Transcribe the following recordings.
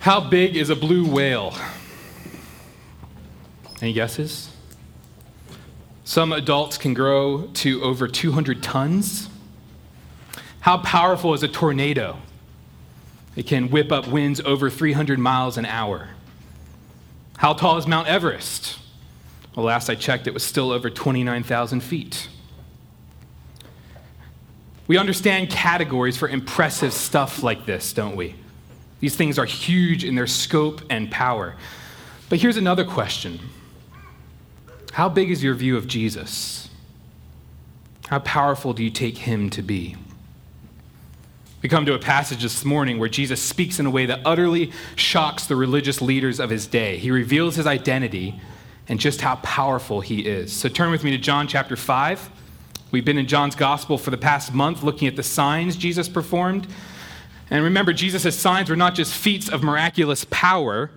How big is a blue whale? Any guesses? Some adults can grow to over 200 tons. How powerful is a tornado? It can whip up winds over 300 miles an hour. How tall is Mount Everest? Well, last I checked, it was still over 29,000 feet. We understand categories for impressive stuff like this, don't we? These things are huge in their scope and power. But here's another question How big is your view of Jesus? How powerful do you take him to be? We come to a passage this morning where Jesus speaks in a way that utterly shocks the religious leaders of his day. He reveals his identity and just how powerful he is. So turn with me to John chapter 5. We've been in John's gospel for the past month looking at the signs Jesus performed. And remember, Jesus' signs were not just feats of miraculous power.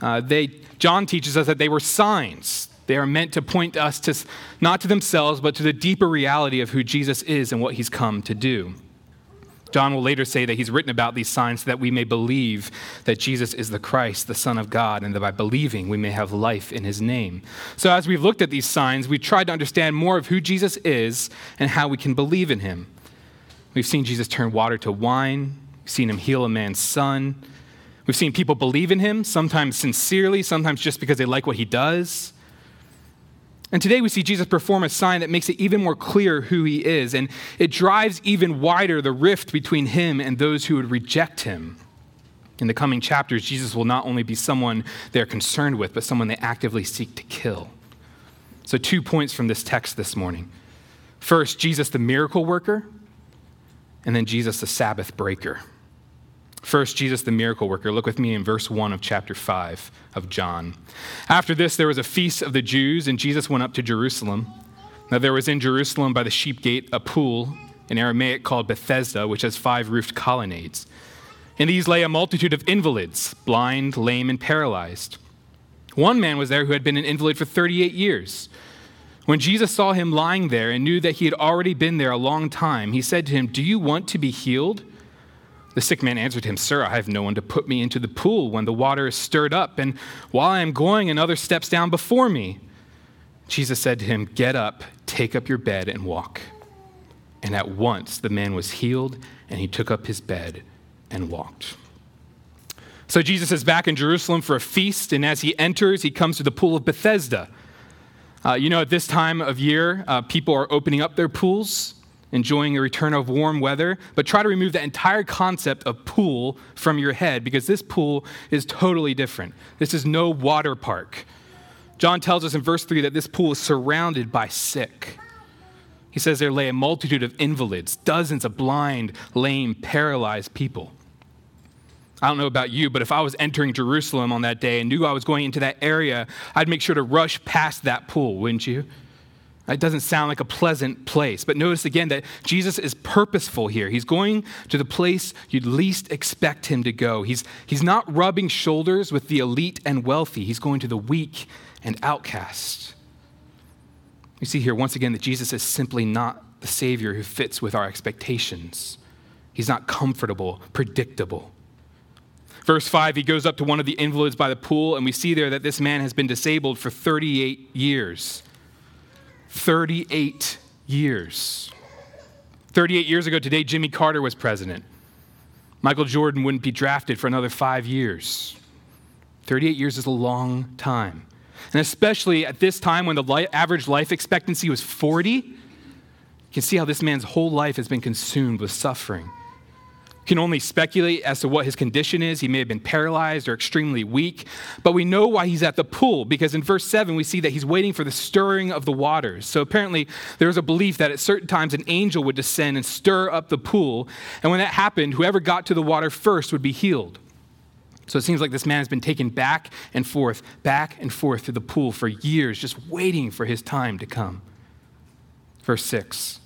Uh, they, John teaches us that they were signs. They are meant to point us to not to themselves, but to the deeper reality of who Jesus is and what he's come to do. John will later say that he's written about these signs so that we may believe that Jesus is the Christ, the Son of God, and that by believing we may have life in his name. So, as we've looked at these signs, we've tried to understand more of who Jesus is and how we can believe in him. We've seen Jesus turn water to wine, we've seen him heal a man's son. We've seen people believe in him, sometimes sincerely, sometimes just because they like what he does. And today we see Jesus perform a sign that makes it even more clear who he is, and it drives even wider the rift between him and those who would reject him. In the coming chapters, Jesus will not only be someone they're concerned with, but someone they actively seek to kill. So, two points from this text this morning. First, Jesus the miracle worker, and then Jesus the Sabbath breaker. First, Jesus, the miracle worker. Look with me in verse 1 of chapter 5 of John. After this, there was a feast of the Jews, and Jesus went up to Jerusalem. Now, there was in Jerusalem by the sheep gate a pool, in Aramaic called Bethesda, which has five roofed colonnades. In these lay a multitude of invalids, blind, lame, and paralyzed. One man was there who had been an invalid for 38 years. When Jesus saw him lying there and knew that he had already been there a long time, he said to him, Do you want to be healed? The sick man answered him, Sir, I have no one to put me into the pool when the water is stirred up, and while I am going, another steps down before me. Jesus said to him, Get up, take up your bed, and walk. And at once the man was healed, and he took up his bed and walked. So Jesus is back in Jerusalem for a feast, and as he enters, he comes to the pool of Bethesda. Uh, you know, at this time of year, uh, people are opening up their pools enjoying a return of warm weather, but try to remove that entire concept of pool from your head because this pool is totally different. This is no water park. John tells us in verse 3 that this pool is surrounded by sick. He says there lay a multitude of invalids, dozens of blind, lame, paralyzed people. I don't know about you, but if I was entering Jerusalem on that day and knew I was going into that area, I'd make sure to rush past that pool, wouldn't you? It doesn't sound like a pleasant place. But notice again that Jesus is purposeful here. He's going to the place you'd least expect him to go. He's, he's not rubbing shoulders with the elite and wealthy, he's going to the weak and outcast. We see here once again that Jesus is simply not the Savior who fits with our expectations. He's not comfortable, predictable. Verse 5, he goes up to one of the invalids by the pool, and we see there that this man has been disabled for 38 years. 38 years. 38 years ago today, Jimmy Carter was president. Michael Jordan wouldn't be drafted for another five years. 38 years is a long time. And especially at this time when the average life expectancy was 40, you can see how this man's whole life has been consumed with suffering can only speculate as to what his condition is. He may have been paralyzed or extremely weak, but we know why he's at the pool because in verse 7 we see that he's waiting for the stirring of the waters. So apparently there was a belief that at certain times an angel would descend and stir up the pool, and when that happened, whoever got to the water first would be healed. So it seems like this man has been taken back and forth, back and forth to the pool for years, just waiting for his time to come. Verse 6.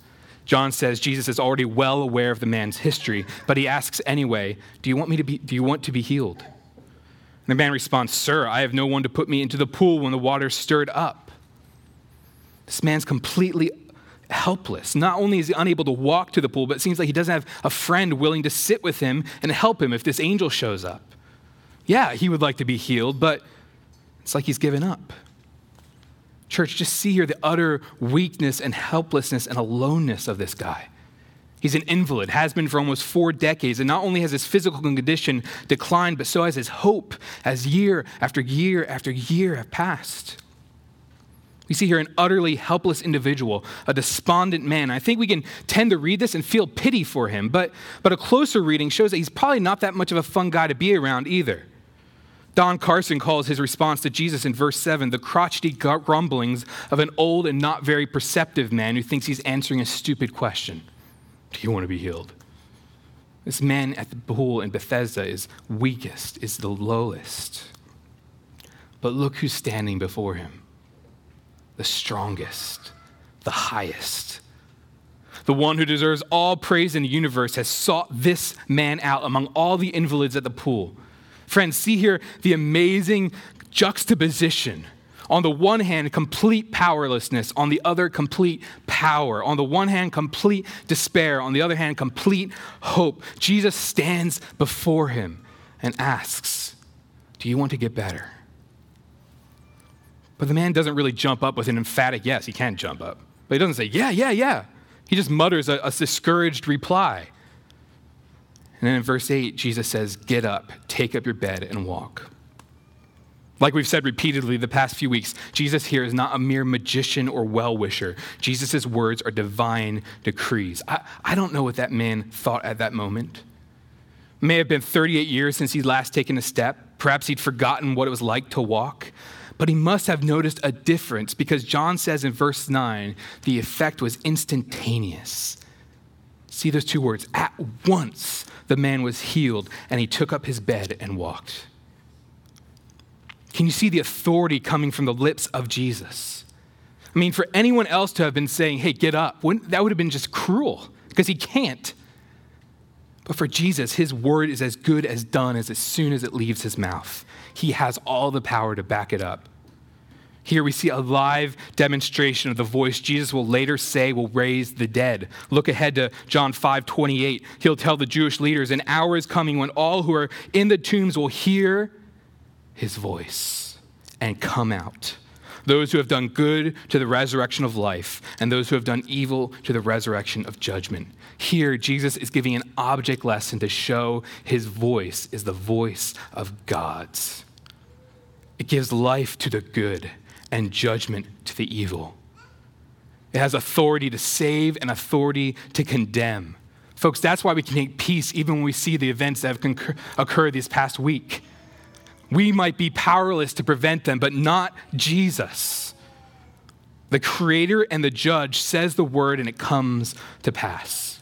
John says Jesus is already well aware of the man's history, but he asks anyway, Do you want me to be do you want to be healed? And the man responds, Sir, I have no one to put me into the pool when the water stirred up. This man's completely helpless. Not only is he unable to walk to the pool, but it seems like he doesn't have a friend willing to sit with him and help him if this angel shows up. Yeah, he would like to be healed, but it's like he's given up. Church, just see here the utter weakness and helplessness and aloneness of this guy. He's an invalid, has been for almost four decades, and not only has his physical condition declined, but so has his hope as year after year after year have passed. We see here an utterly helpless individual, a despondent man. I think we can tend to read this and feel pity for him, but, but a closer reading shows that he's probably not that much of a fun guy to be around either. Don Carson calls his response to Jesus in verse 7 the crotchety grumblings of an old and not very perceptive man who thinks he's answering a stupid question Do you want to be healed? This man at the pool in Bethesda is weakest, is the lowest. But look who's standing before him the strongest, the highest. The one who deserves all praise in the universe has sought this man out among all the invalids at the pool. Friends, see here the amazing juxtaposition. On the one hand, complete powerlessness. On the other, complete power. On the one hand, complete despair. On the other hand, complete hope. Jesus stands before him and asks, Do you want to get better? But the man doesn't really jump up with an emphatic yes. He can't jump up. But he doesn't say, yeah, yeah, yeah. He just mutters a, a discouraged reply. And then in verse 8, Jesus says, Get up, take up your bed, and walk. Like we've said repeatedly the past few weeks, Jesus here is not a mere magician or well wisher. Jesus' words are divine decrees. I, I don't know what that man thought at that moment. It may have been 38 years since he'd last taken a step. Perhaps he'd forgotten what it was like to walk. But he must have noticed a difference because John says in verse 9, the effect was instantaneous. See those two words. At once the man was healed and he took up his bed and walked. Can you see the authority coming from the lips of Jesus? I mean, for anyone else to have been saying, hey, get up, that would have been just cruel because he can't. But for Jesus, his word is as good as done as as soon as it leaves his mouth. He has all the power to back it up. Here we see a live demonstration of the voice Jesus will later say will raise the dead. Look ahead to John 5 28. He'll tell the Jewish leaders, An hour is coming when all who are in the tombs will hear his voice and come out. Those who have done good to the resurrection of life, and those who have done evil to the resurrection of judgment. Here, Jesus is giving an object lesson to show his voice is the voice of God's. It gives life to the good and judgment to the evil. It has authority to save and authority to condemn. Folks, that's why we can take peace even when we see the events that have concur- occurred this past week. We might be powerless to prevent them, but not Jesus. The creator and the judge says the word and it comes to pass.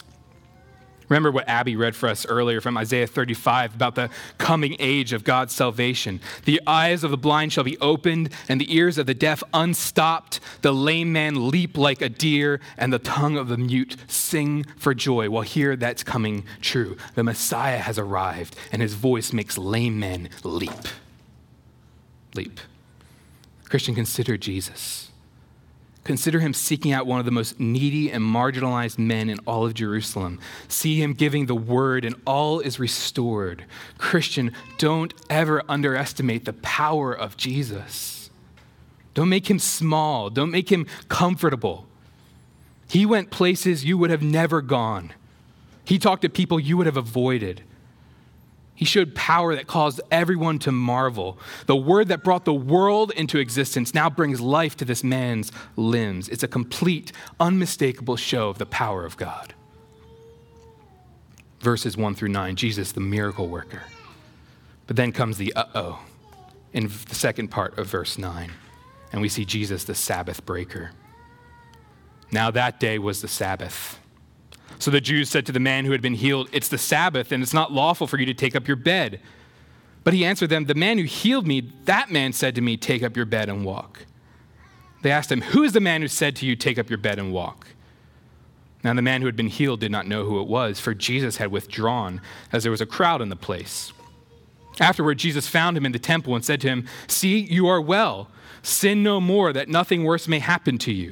Remember what Abby read for us earlier from Isaiah 35 about the coming age of God's salvation. The eyes of the blind shall be opened, and the ears of the deaf unstopped. The lame man leap like a deer, and the tongue of the mute sing for joy. Well, here that's coming true. The Messiah has arrived, and his voice makes lame men leap. Leap. Christian, consider Jesus. Consider him seeking out one of the most needy and marginalized men in all of Jerusalem. See him giving the word, and all is restored. Christian, don't ever underestimate the power of Jesus. Don't make him small, don't make him comfortable. He went places you would have never gone, he talked to people you would have avoided. He showed power that caused everyone to marvel. The word that brought the world into existence now brings life to this man's limbs. It's a complete, unmistakable show of the power of God. Verses 1 through 9 Jesus, the miracle worker. But then comes the uh oh in the second part of verse 9. And we see Jesus, the Sabbath breaker. Now that day was the Sabbath. So the Jews said to the man who had been healed, It's the Sabbath, and it's not lawful for you to take up your bed. But he answered them, The man who healed me, that man said to me, Take up your bed and walk. They asked him, Who is the man who said to you, Take up your bed and walk? Now the man who had been healed did not know who it was, for Jesus had withdrawn, as there was a crowd in the place. Afterward, Jesus found him in the temple and said to him, See, you are well. Sin no more, that nothing worse may happen to you.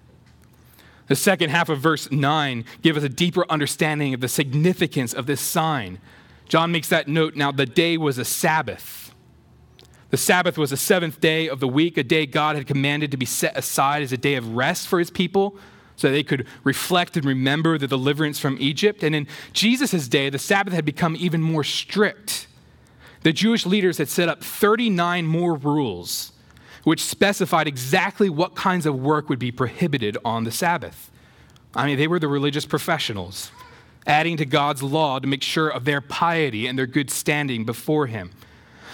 The second half of verse 9 gives us a deeper understanding of the significance of this sign. John makes that note now, the day was a Sabbath. The Sabbath was the seventh day of the week, a day God had commanded to be set aside as a day of rest for his people so they could reflect and remember the deliverance from Egypt. And in Jesus' day, the Sabbath had become even more strict. The Jewish leaders had set up 39 more rules which specified exactly what kinds of work would be prohibited on the Sabbath. I mean, they were the religious professionals, adding to God's law to make sure of their piety and their good standing before Him.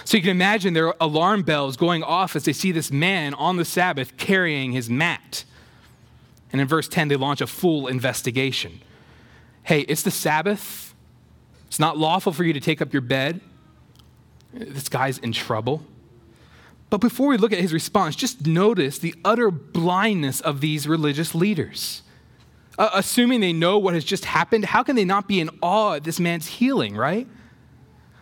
So you can imagine their alarm bells going off as they see this man on the Sabbath carrying his mat. And in verse 10, they launch a full investigation. Hey, it's the Sabbath. It's not lawful for you to take up your bed. This guy's in trouble. But before we look at his response, just notice the utter blindness of these religious leaders. Uh, assuming they know what has just happened, how can they not be in awe at this man's healing, right?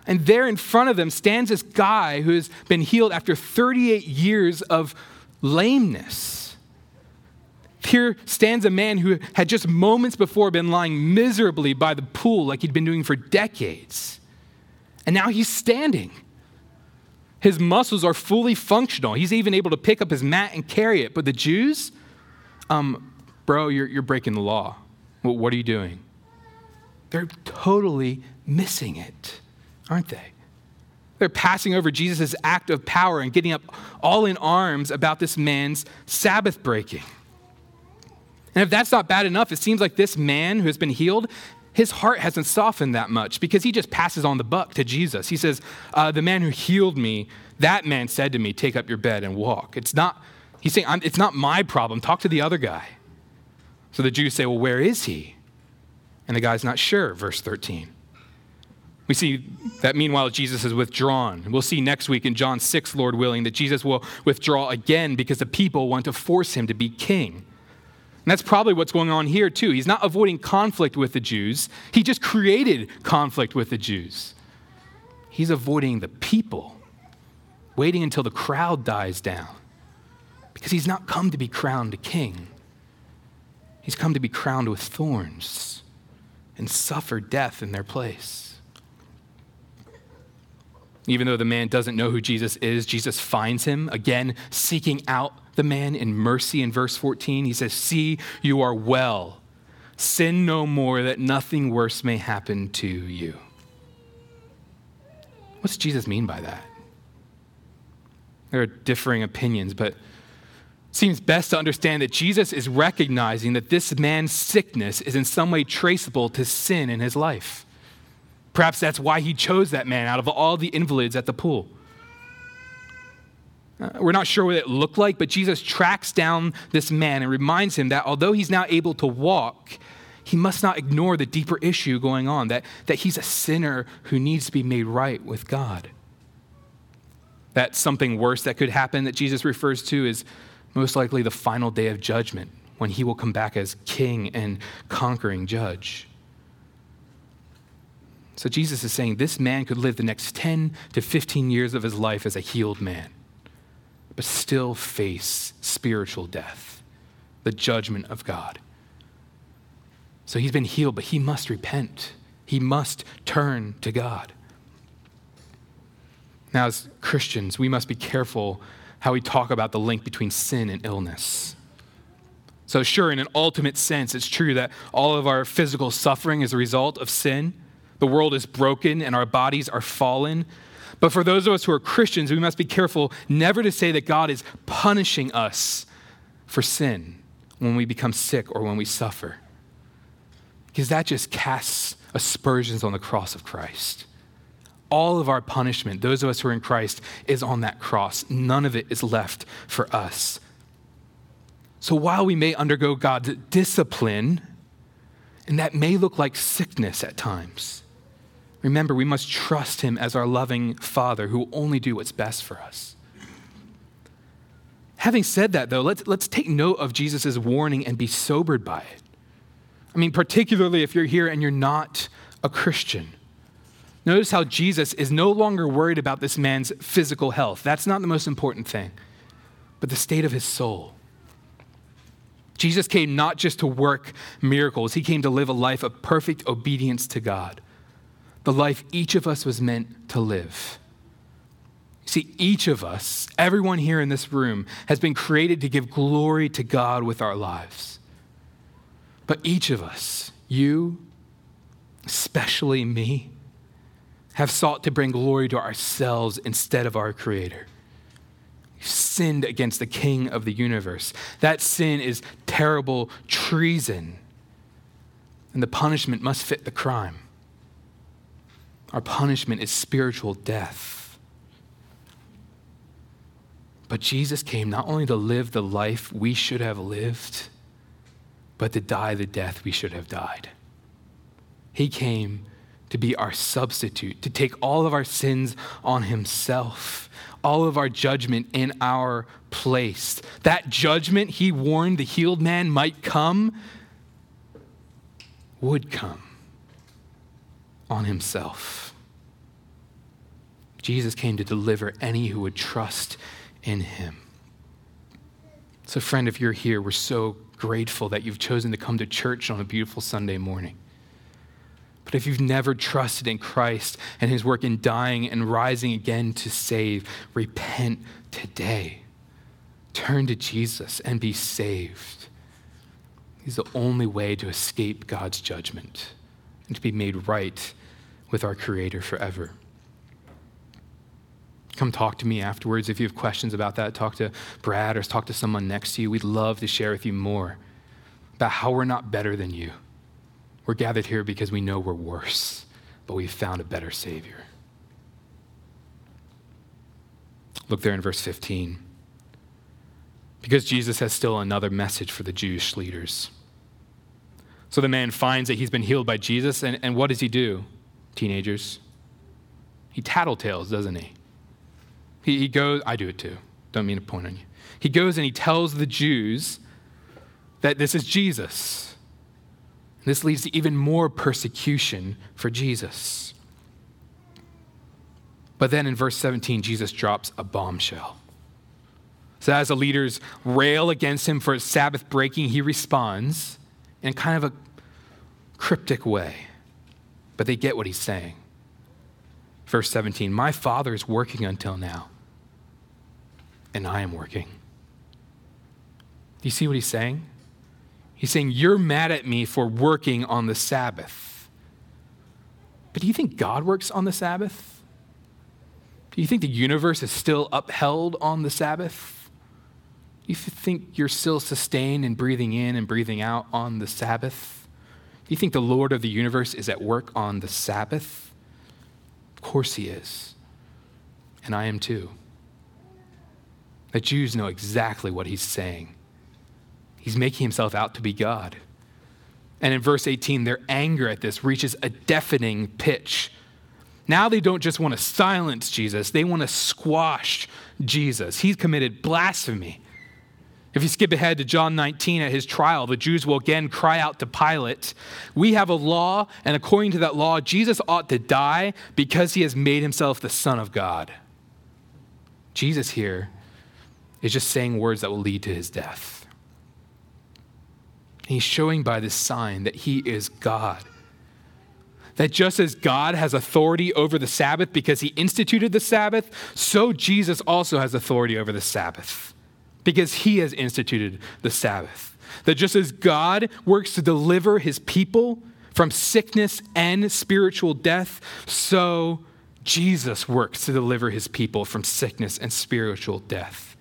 And there in front of them stands this guy who has been healed after 38 years of lameness. Here stands a man who had just moments before been lying miserably by the pool like he'd been doing for decades. And now he's standing. His muscles are fully functional. He's even able to pick up his mat and carry it. But the Jews, um, bro, you're, you're breaking the law. Well, what are you doing? They're totally missing it, aren't they? They're passing over Jesus' act of power and getting up all in arms about this man's Sabbath breaking. And if that's not bad enough, it seems like this man who has been healed his heart hasn't softened that much because he just passes on the buck to Jesus. He says, uh, The man who healed me, that man said to me, Take up your bed and walk. It's not, he's saying, It's not my problem. Talk to the other guy. So the Jews say, Well, where is he? And the guy's not sure, verse 13. We see that meanwhile Jesus is withdrawn. We'll see next week in John 6, Lord willing, that Jesus will withdraw again because the people want to force him to be king. And that's probably what's going on here, too. He's not avoiding conflict with the Jews, he just created conflict with the Jews. He's avoiding the people, waiting until the crowd dies down. Because he's not come to be crowned a king, he's come to be crowned with thorns and suffer death in their place. Even though the man doesn't know who Jesus is, Jesus finds him, again, seeking out the man in mercy in verse 14. He says, See, you are well. Sin no more, that nothing worse may happen to you. What's Jesus mean by that? There are differing opinions, but it seems best to understand that Jesus is recognizing that this man's sickness is in some way traceable to sin in his life. Perhaps that's why he chose that man out of all the invalids at the pool. Uh, we're not sure what it looked like, but Jesus tracks down this man and reminds him that although he's now able to walk, he must not ignore the deeper issue going on that, that he's a sinner who needs to be made right with God. That something worse that could happen that Jesus refers to is most likely the final day of judgment when he will come back as king and conquering judge. So Jesus is saying this man could live the next 10 to 15 years of his life as a healed man but still face spiritual death, the judgment of God. So he's been healed, but he must repent. He must turn to God. Now, as Christians, we must be careful how we talk about the link between sin and illness. So, sure, in an ultimate sense, it's true that all of our physical suffering is a result of sin. The world is broken and our bodies are fallen. But for those of us who are Christians, we must be careful never to say that God is punishing us for sin when we become sick or when we suffer. Because that just casts aspersions on the cross of Christ. All of our punishment, those of us who are in Christ, is on that cross. None of it is left for us. So while we may undergo God's discipline, and that may look like sickness at times, Remember, we must trust him as our loving Father who will only do what's best for us. Having said that, though, let's, let's take note of Jesus' warning and be sobered by it. I mean, particularly if you're here and you're not a Christian. Notice how Jesus is no longer worried about this man's physical health. That's not the most important thing, but the state of his soul. Jesus came not just to work miracles, he came to live a life of perfect obedience to God, the life each of us was meant to live. See, each of us, everyone here in this room, has been created to give glory to God with our lives. But each of us, you, especially me, have sought to bring glory to ourselves instead of our Creator. We've sinned against the King of the universe. That sin is terrible treason, and the punishment must fit the crime. Our punishment is spiritual death. But Jesus came not only to live the life we should have lived, but to die the death we should have died. He came to be our substitute, to take all of our sins on himself, all of our judgment in our place. That judgment he warned the healed man might come, would come on himself. Jesus came to deliver any who would trust in him. So, friend, if you're here, we're so grateful that you've chosen to come to church on a beautiful Sunday morning. But if you've never trusted in Christ and his work in dying and rising again to save, repent today. Turn to Jesus and be saved. He's the only way to escape God's judgment and to be made right with our Creator forever. Come talk to me afterwards. If you have questions about that, talk to Brad or talk to someone next to you. We'd love to share with you more about how we're not better than you we're gathered here because we know we're worse, but we've found a better Savior. Look there in verse 15. Because Jesus has still another message for the Jewish leaders. So the man finds that he's been healed by Jesus, and, and what does he do, teenagers? He tattletales, doesn't he? he? He goes, I do it too. Don't mean to point on you. He goes and he tells the Jews that this is Jesus. This leads to even more persecution for Jesus. But then in verse 17, Jesus drops a bombshell. So as the leaders rail against him for Sabbath breaking, he responds in kind of a cryptic way. But they get what he's saying. Verse 17 My Father is working until now, and I am working. Do you see what he's saying? He's saying, You're mad at me for working on the Sabbath. But do you think God works on the Sabbath? Do you think the universe is still upheld on the Sabbath? You think you're still sustained and breathing in and breathing out on the Sabbath? Do you think the Lord of the universe is at work on the Sabbath? Of course he is. And I am too. The Jews know exactly what he's saying. He's making himself out to be God. And in verse 18, their anger at this reaches a deafening pitch. Now they don't just want to silence Jesus, they want to squash Jesus. He's committed blasphemy. If you skip ahead to John 19 at his trial, the Jews will again cry out to Pilate, We have a law, and according to that law, Jesus ought to die because he has made himself the Son of God. Jesus here is just saying words that will lead to his death. He's showing by this sign that he is God. That just as God has authority over the Sabbath because he instituted the Sabbath, so Jesus also has authority over the Sabbath because he has instituted the Sabbath. That just as God works to deliver his people from sickness and spiritual death, so Jesus works to deliver his people from sickness and spiritual death.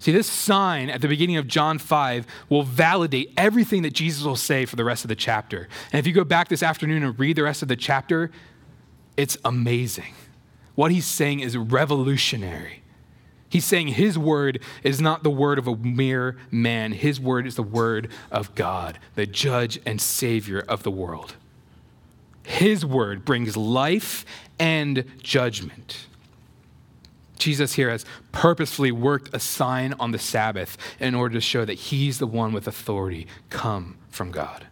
See, this sign at the beginning of John 5 will validate everything that Jesus will say for the rest of the chapter. And if you go back this afternoon and read the rest of the chapter, it's amazing. What he's saying is revolutionary. He's saying his word is not the word of a mere man, his word is the word of God, the judge and savior of the world. His word brings life and judgment. Jesus here has purposefully worked a sign on the Sabbath in order to show that he's the one with authority come from God.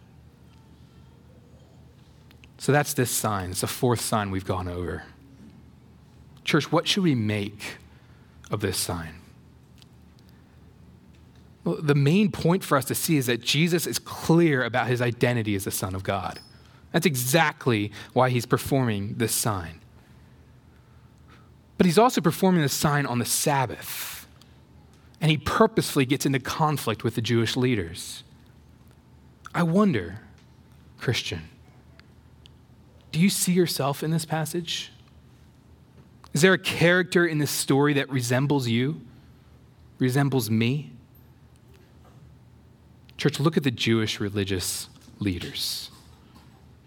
So that's this sign. It's the fourth sign we've gone over. Church, what should we make of this sign? Well, the main point for us to see is that Jesus is clear about his identity as the Son of God. That's exactly why he's performing this sign. But he's also performing the sign on the Sabbath. And he purposefully gets into conflict with the Jewish leaders. I wonder, Christian, do you see yourself in this passage? Is there a character in this story that resembles you, resembles me? Church, look at the Jewish religious leaders.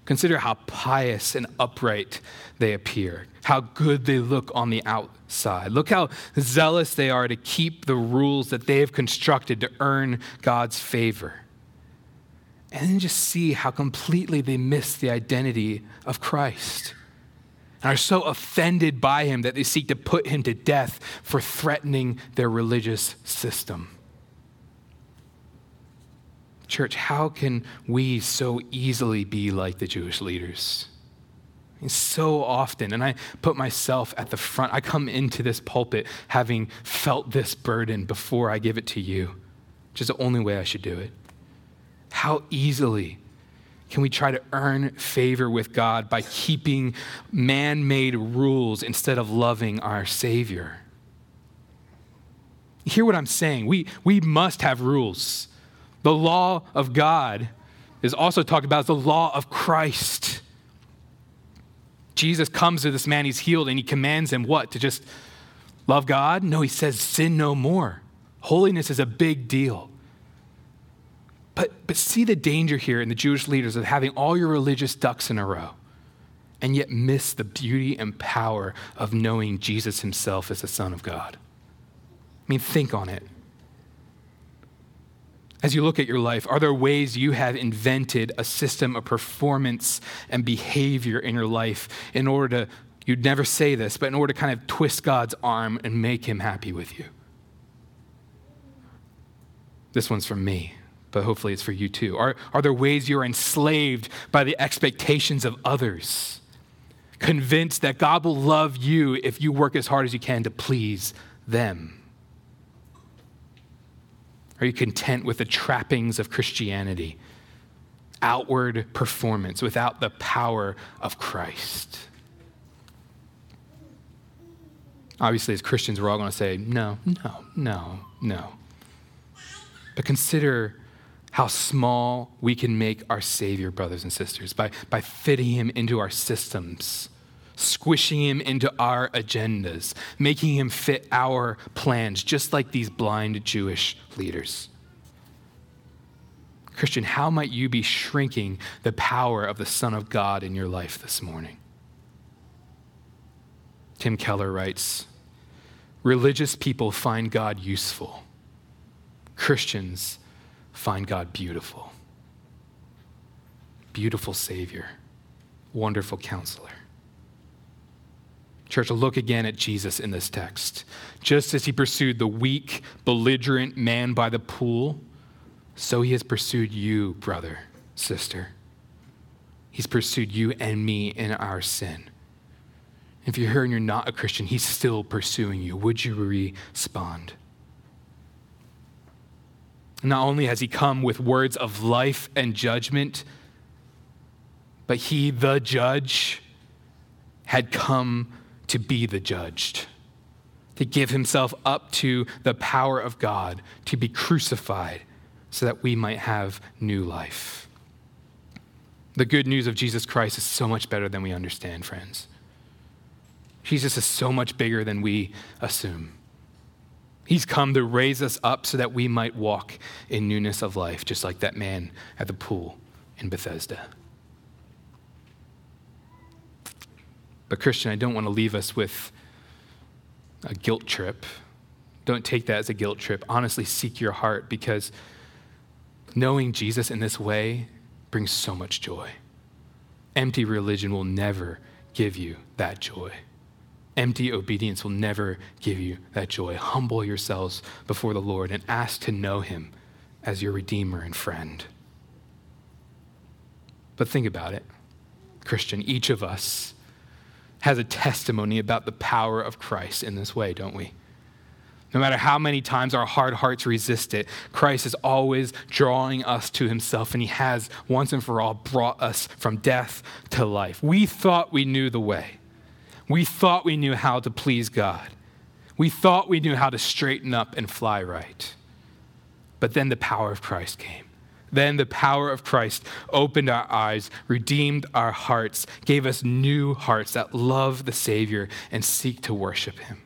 Consider how pious and upright they appear, how good they look on the outside. Look how zealous they are to keep the rules that they have constructed to earn God's favor. And then just see how completely they miss the identity of Christ and are so offended by him that they seek to put him to death for threatening their religious system. Church, how can we so easily be like the Jewish leaders? so often, and I put myself at the front. I come into this pulpit having felt this burden before I give it to you, which is the only way I should do it. How easily can we try to earn favor with God by keeping man made rules instead of loving our Savior? Hear what I'm saying. We, we must have rules. The law of God is also talked about as the law of Christ. Jesus comes to this man, he's healed, and he commands him what? To just love God? No, he says, sin no more. Holiness is a big deal. But, but see the danger here in the Jewish leaders of having all your religious ducks in a row and yet miss the beauty and power of knowing Jesus himself as the Son of God. I mean, think on it. As you look at your life, are there ways you have invented a system of performance and behavior in your life in order to, you'd never say this, but in order to kind of twist God's arm and make him happy with you? This one's from me, but hopefully it's for you too. Are, are there ways you're enslaved by the expectations of others? Convinced that God will love you if you work as hard as you can to please them? Are you content with the trappings of Christianity? Outward performance without the power of Christ. Obviously, as Christians, we're all going to say, no, no, no, no. But consider how small we can make our Savior, brothers and sisters, by, by fitting him into our systems squishing him into our agendas, making him fit our plans, just like these blind Jewish leaders. Christian, how might you be shrinking the power of the Son of God in your life this morning? Tim Keller writes Religious people find God useful, Christians find God beautiful. Beautiful Savior, wonderful counselor. Church, look again at Jesus in this text. Just as he pursued the weak, belligerent man by the pool, so he has pursued you, brother, sister. He's pursued you and me in our sin. If you're here and you're not a Christian, he's still pursuing you. Would you respond? Not only has he come with words of life and judgment, but he, the judge, had come to be the judged, to give himself up to the power of God, to be crucified so that we might have new life. The good news of Jesus Christ is so much better than we understand, friends. Jesus is so much bigger than we assume. He's come to raise us up so that we might walk in newness of life, just like that man at the pool in Bethesda. But, Christian, I don't want to leave us with a guilt trip. Don't take that as a guilt trip. Honestly, seek your heart because knowing Jesus in this way brings so much joy. Empty religion will never give you that joy. Empty obedience will never give you that joy. Humble yourselves before the Lord and ask to know him as your Redeemer and friend. But think about it, Christian. Each of us has a testimony about the power of Christ in this way, don't we? No matter how many times our hard hearts resist it, Christ is always drawing us to himself, and he has once and for all brought us from death to life. We thought we knew the way, we thought we knew how to please God, we thought we knew how to straighten up and fly right. But then the power of Christ came. Then the power of Christ opened our eyes, redeemed our hearts, gave us new hearts that love the Savior and seek to worship Him.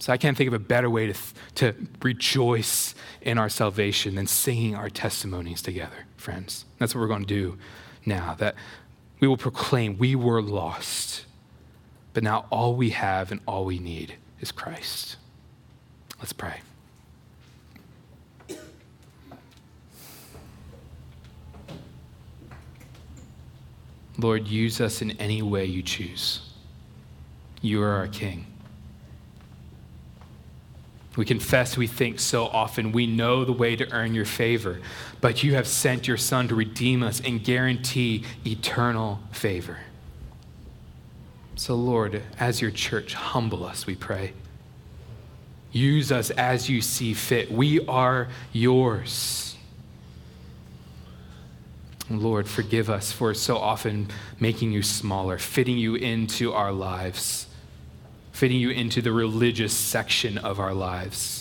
So I can't think of a better way to, to rejoice in our salvation than singing our testimonies together, friends. That's what we're going to do now, that we will proclaim we were lost, but now all we have and all we need is Christ. Let's pray. Lord, use us in any way you choose. You are our King. We confess we think so often we know the way to earn your favor, but you have sent your Son to redeem us and guarantee eternal favor. So, Lord, as your church, humble us, we pray. Use us as you see fit. We are yours. Lord, forgive us for so often making you smaller, fitting you into our lives fitting you into the religious section of our lives.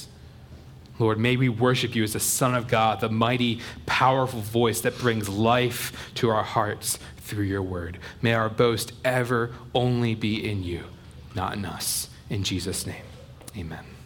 Lord, may we worship you as the Son of God, the mighty, powerful voice that brings life to our hearts through your word. May our boast ever only be in you, not in us. In Jesus' name, amen.